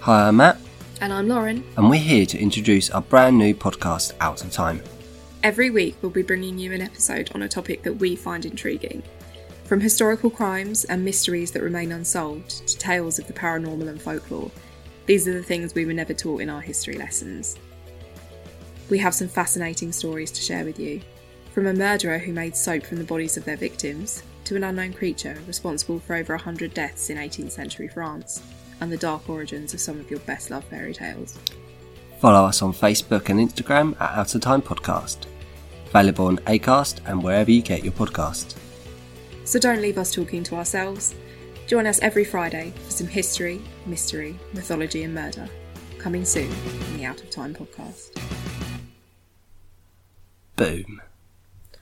Hi, I'm Matt, And I'm Lauren. and we're here to introduce our brand new podcast, Out of Time. Every week, we'll be bringing you an episode on a topic that we find intriguing. From historical crimes and mysteries that remain unsolved to tales of the paranormal and folklore, these are the things we were never taught in our history lessons. We have some fascinating stories to share with you. From a murderer who made soap from the bodies of their victims, to an unknown creature responsible for over 100 deaths in 18th century France, and the dark origins of some of your best loved fairy tales. Follow us on Facebook and Instagram at Out of Time Podcast. Available on Acast and wherever you get your podcasts. So don't leave us talking to ourselves. Join us every Friday for some history, mystery, mythology, and murder. Coming soon on the Out of Time podcast. Boom.